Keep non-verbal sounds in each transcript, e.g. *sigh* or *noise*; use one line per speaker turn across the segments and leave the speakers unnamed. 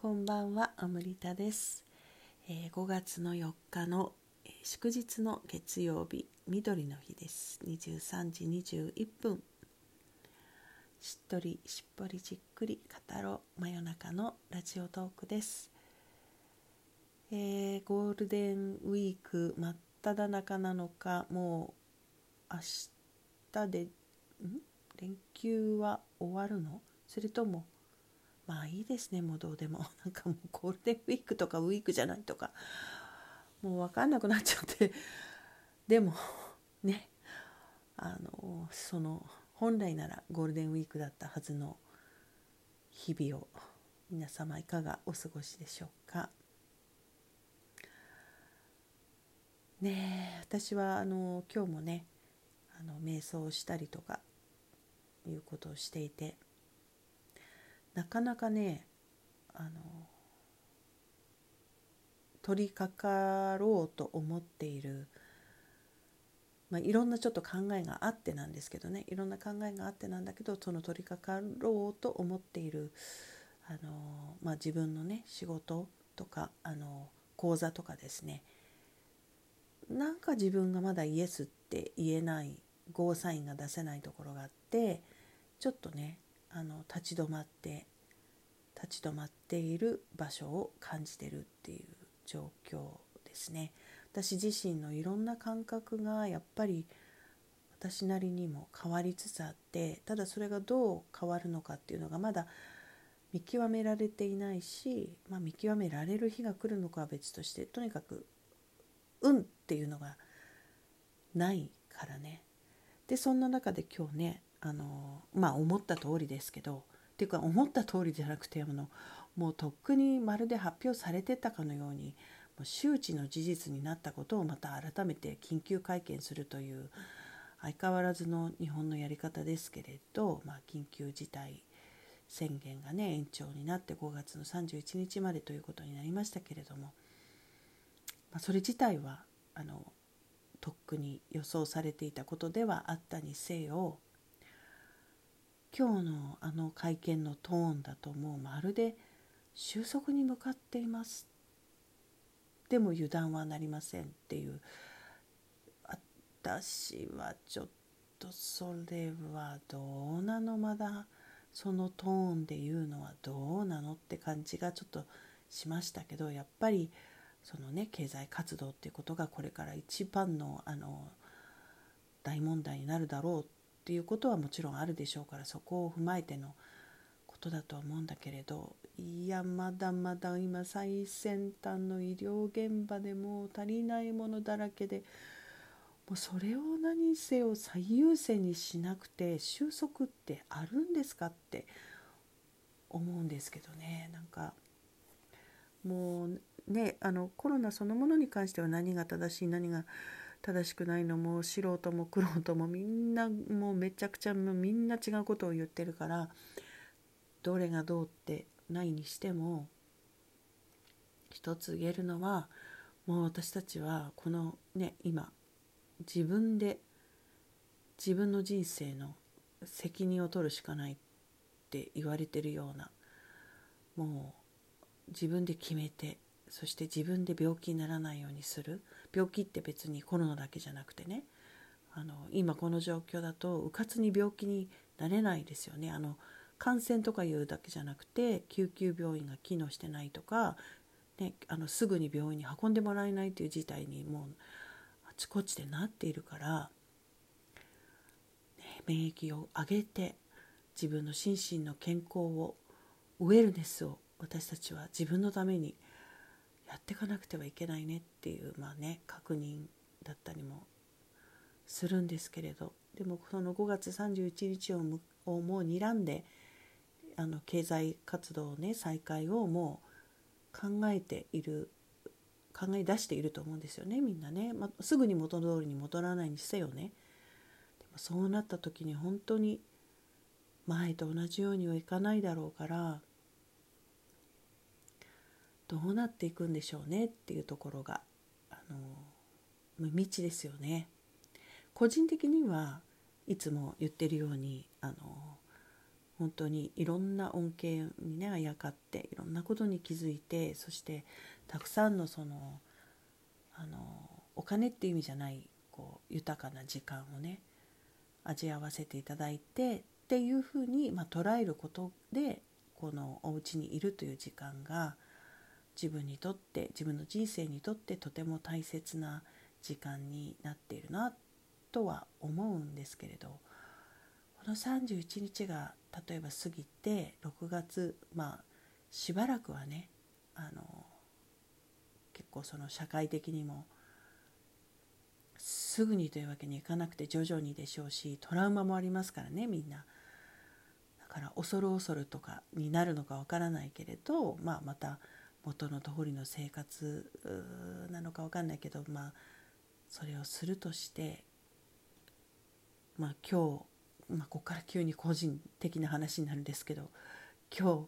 こんばんは、アムリタです。え5月の4日の、え祝日の月曜日、緑の日です。23時21分。しっとり、しっぽりじっくり語ろう、真夜中のラジオトークです。えーゴールデンウィーク真っ只中なのか、もう明日で、ん？連休は終わるの？それとも、まあいいですねもうどうでも。*laughs* なんかもうゴールデンウィークとかウィークじゃないとか。もう分かんなくなっちゃって。*laughs* でもね。あのその本来ならゴールデンウィークだったはずの日々を皆様いかがお過ごしでしょうか。ねえ私はあの今日もねあの瞑想をしたりとかいうことをしていて。なかなかねあの取り掛かろうと思っている、まあ、いろんなちょっと考えがあってなんですけどねいろんな考えがあってなんだけどその取り掛かろうと思っているあの、まあ、自分のね仕事とかあの講座とかですね。なんか自分がまだイエスって言えないゴーサインが出せないところがあってちょっとねあの立ち止まって立ち止まっている場所を感じてるっていう状況ですね。私自身のいろんな感覚がやっぱり私なりにも変わりつつあってただそれがどう変わるのかっていうのがまだ見極められていないし、まあ、見極められる日が来るのかは別としてとにかく運っていうのがないからね。でそんな中で今日ねあのまあ思った通りですけどっていうか思った通りじゃなくてあのもうとっくにまるで発表されてたかのようにもう周知の事実になったことをまた改めて緊急会見するという相変わらずの日本のやり方ですけれど、まあ、緊急事態宣言がね延長になって5月の31日までということになりましたけれども、まあ、それ自体はあのとっくに予想されていたことではあったにせよ今日のあの会見のトーンだともうまるで収束に向かっています。でも油断はなりませんっていう。私はちょっとそれはどうなのまだ？そのトーンで言うのはどうなのって感じがちょっとしましたけどやっぱりそのね経済活動っていうことがこれから一番のあの大問題になるだろうっていうことはもちろんあるでしょうからそこを踏まえてのことだと思うんだけれどいやまだまだ今最先端の医療現場でもう足りないものだらけでもうそれを何せよ最優先にしなくて収束ってあるんですかって思うんですけどね。なんかもうねあのコロナそのものに関しては何が正しい何が正しい正しくないのも素人も玄人もみんなもうめちゃくちゃみんな違うことを言ってるからどれがどうってないにしても一つ言えるのはもう私たちはこのね今自分で自分の人生の責任を取るしかないって言われてるようなもう自分で決めてそして自分で病気にならないようにする。病気って別にコロナだけじゃなくてね。あの今この状況だとうかつに病気になれないですよね。あの感染とかいうだけじゃなくて救急病院が機能してないとか、ね、あのすぐに病院に運んでもらえないという事態にもうあちこちでなっているから、ね、免疫を上げて自分の心身の健康をウェルネスを私たちは自分のためにやっていかなくてはいけないねっていうまあね確認だったりもするんですけれど。でもその5月31日をむをもう睨んであの経済活動ね再開をもう考えている考え出していると思うんですよねみんなね、まあ、すぐに元通りに戻らないにせよね。でもそうなった時に本当に前と同じようにはいかないだろうからどうなっていくんでしょうねっていうところがあの未知ですよね。個人的にはいつも言ってるようにあの本当にいろんな恩恵にねあやかっていろんなことに気づいてそしてたくさんのそのあのお金っていう意味じゃないこう豊かな時間をね味わわせていただいてっていうふうに、まあ、捉えることでこのお家にいるという時間が自分にとって自分の人生にとってとても大切な時間になっているなとは思うんですけれどこの31日が例えば過ぎて6月まあしばらくはねあの結構その社会的にもすぐにというわけにいかなくて徐々にでしょうしトラウマもありますからねみんな。だから恐る恐るとかになるのかわからないけれど、まあ、また元の通りの生活なのかわかんないけど、まあ、それをするとして、まあ、今日、まあ、ここから急に個人的な話になるんですけど今日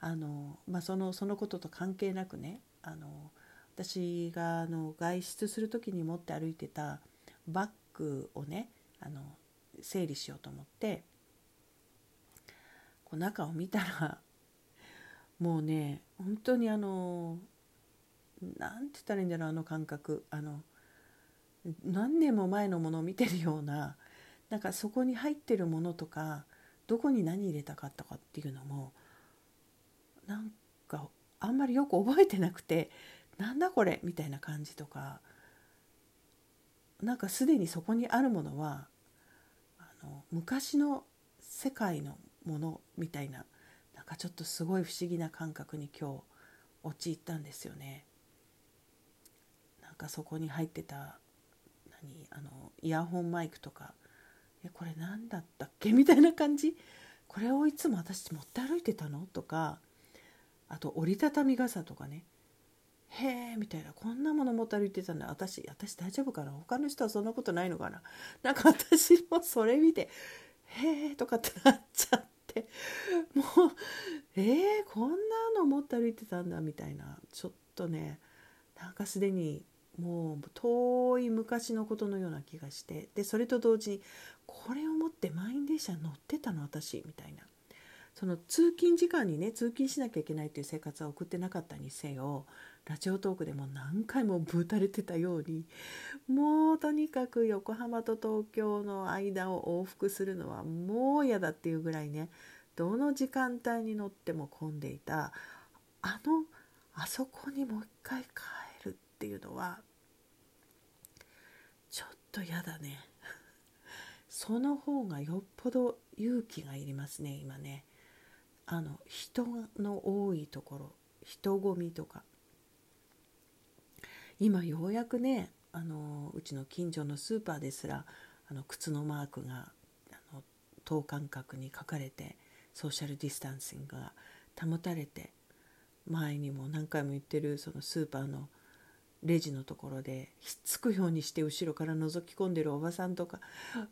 あの、まあ、そのそのことと関係なくねあの私があの外出する時に持って歩いてたバッグをねあの整理しようと思ってこう中を見たらもうね本当にあの何て言ったらいいんだろうあの感覚。あの何年も前のものを見てるようななんかそこに入ってるものとかどこに何入れたかとかっていうのもなんかあんまりよく覚えてなくてなんだこれ？みたいな感じとかなんかすでにそこにあるものはあの昔の世界のものみたいななんかちょっとすごい不思議な感覚に今日陥ったんですよね。なんかそこに入ってた何あのイヤホンマイクとか「えこれ何だったっけ?」*laughs* みたいな感じこれをいつも私持って歩いてたの？とかあと折りたたみ傘とかねへえみたいなこんなもの持って歩いてたんだ。私私大丈夫かな他の人はそんなことないのかな？なんか私もそれ見てへえとかってなっちゃって。ってもうえー、こんなの持って歩いてたんだみたいな。ちょっとねなんかすでにもう遠い昔のことのような気がして。でそれと同時にこれを持って満員電車に乗ってたの私みたいな。その通勤時間にね通勤しなきゃいけないという生活は送ってなかったにせよラジオトークでも何回もぶたれてたようにもうとにかく横浜と東京の間を往復するのはもう嫌だっていうぐらいねどの時間帯に乗っても混んでいたあのあそこにもう一回帰るっていうのはちょっと嫌だね。その方がよっぽど勇気がいりますね今ね。あの人の多いところ人混みとか。今ようやくねあのうちの近所のスーパーですらあの靴のマークがあの等間隔に書かれてソーシャルディスタンシングが保たれて前にも何回も言ってるそのスーパーのレジのところでひっつくようにして後ろから覗き込んでるおばさんとか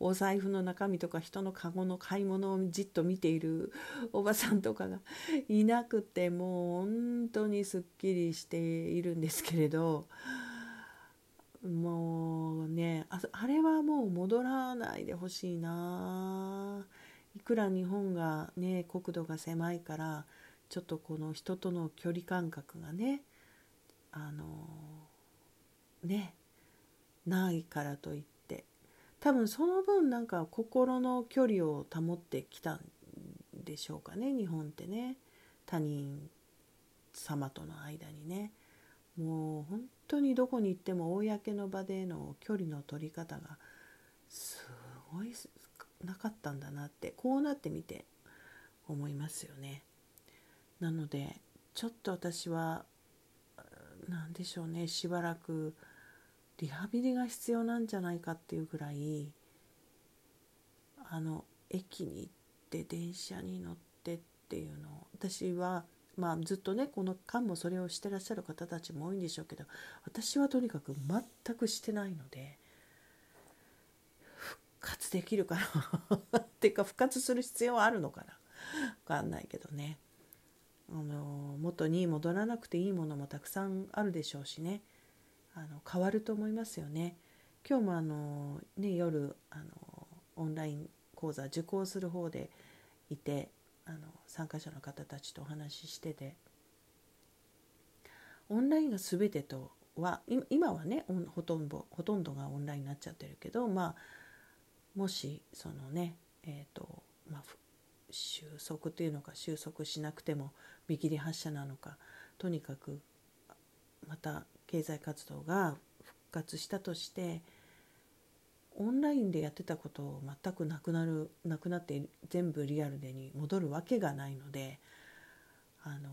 お財布の中身とか人のカゴの買い物をじっと見ている *laughs* おばさんとかがいなくてもう本当にすっきりしているんですけれどもうねああれはもう戻らないでほしいな。いくら日本がね国土が狭いからちょっとこの人との距離感覚がねあのねないからといって多分その分なんか心の距離を保ってきたんでしょうかね日本ってね他人様との間にねもう本当にどこに行っても公の場での距離の取り方がすごいなかったんだなってこうなってみて思いますよね。なのでちょっと私は何でしょうねしばらくリハビリが必要なんじゃないかっていうぐらいあの駅に行って電車に乗ってっていうのを私はまあずっとねこの間もそれをしてらっしゃる方たちも多いんでしょうけど私はとにかく全くしてないので復活できるかな *laughs* っていうか復活する必要はあるのかな分かんないけどね。あの元に戻らなくていいものもたくさんあるでしょうしね。あの変わると思いますよね。今日もあの、ね、夜あのオンライン講座受講する方でいてあの参加者の方たちとお話ししててオンラインが全てとは今はねほとんどほとんどがオンラインになっちゃってるけどまあもしそのねえっ、ー、とまあ収束というのか収束しなくても見切り発車なのかとにかくまた経済活動が復活したとしてオンラインでやってたことを全くなくなるなくなって全部リアルでに戻るわけがないのであの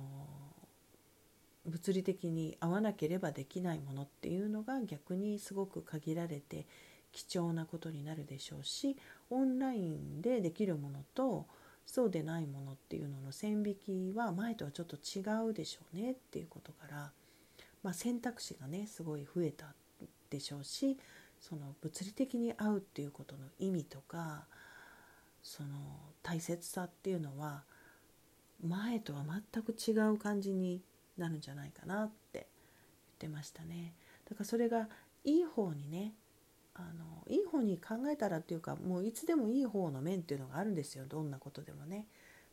物理的に合わなければできないものっていうのが逆にすごく限られて貴重なことになるでしょうしオンラインでできるものとそうでないものっていうのの線引きは前とはちょっと違うでしょうねっていうことから、まあ、選択肢がねすごい増えたでしょうしその物理的に会うっていうことの意味とかその大切さっていうのは前とは全く違う感じになるんじゃないかなって言ってましたね。だからそれがいい方にねあのいい方に考えたらっていうかもういつでもいい方の面っていうのがあるんですよどんなことでもね。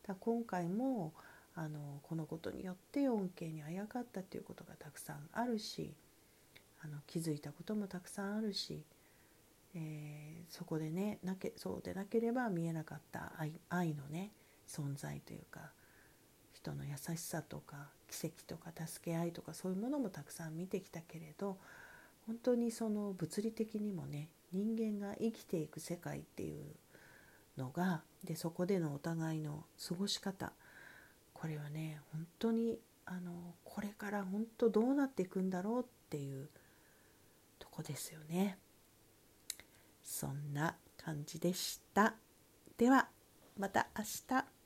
だ今回もあのこのことによって恩恵にあやかったっていうことがたくさんあるしあの気づいたこともたくさんあるし、えー、そこでねなけそうでなければ見えなかった愛愛のね存在というか人の優しさとか奇跡とか助け合いとかそういうものもたくさん見てきたけれど本当にその物理的にもね人間が生きていく世界っていうのがでそこでのお互いの過ごし方これはね本当にあのこれから本当どうなっていくんだろうっていうとこですよね。そんな感じでした。ではまた明日。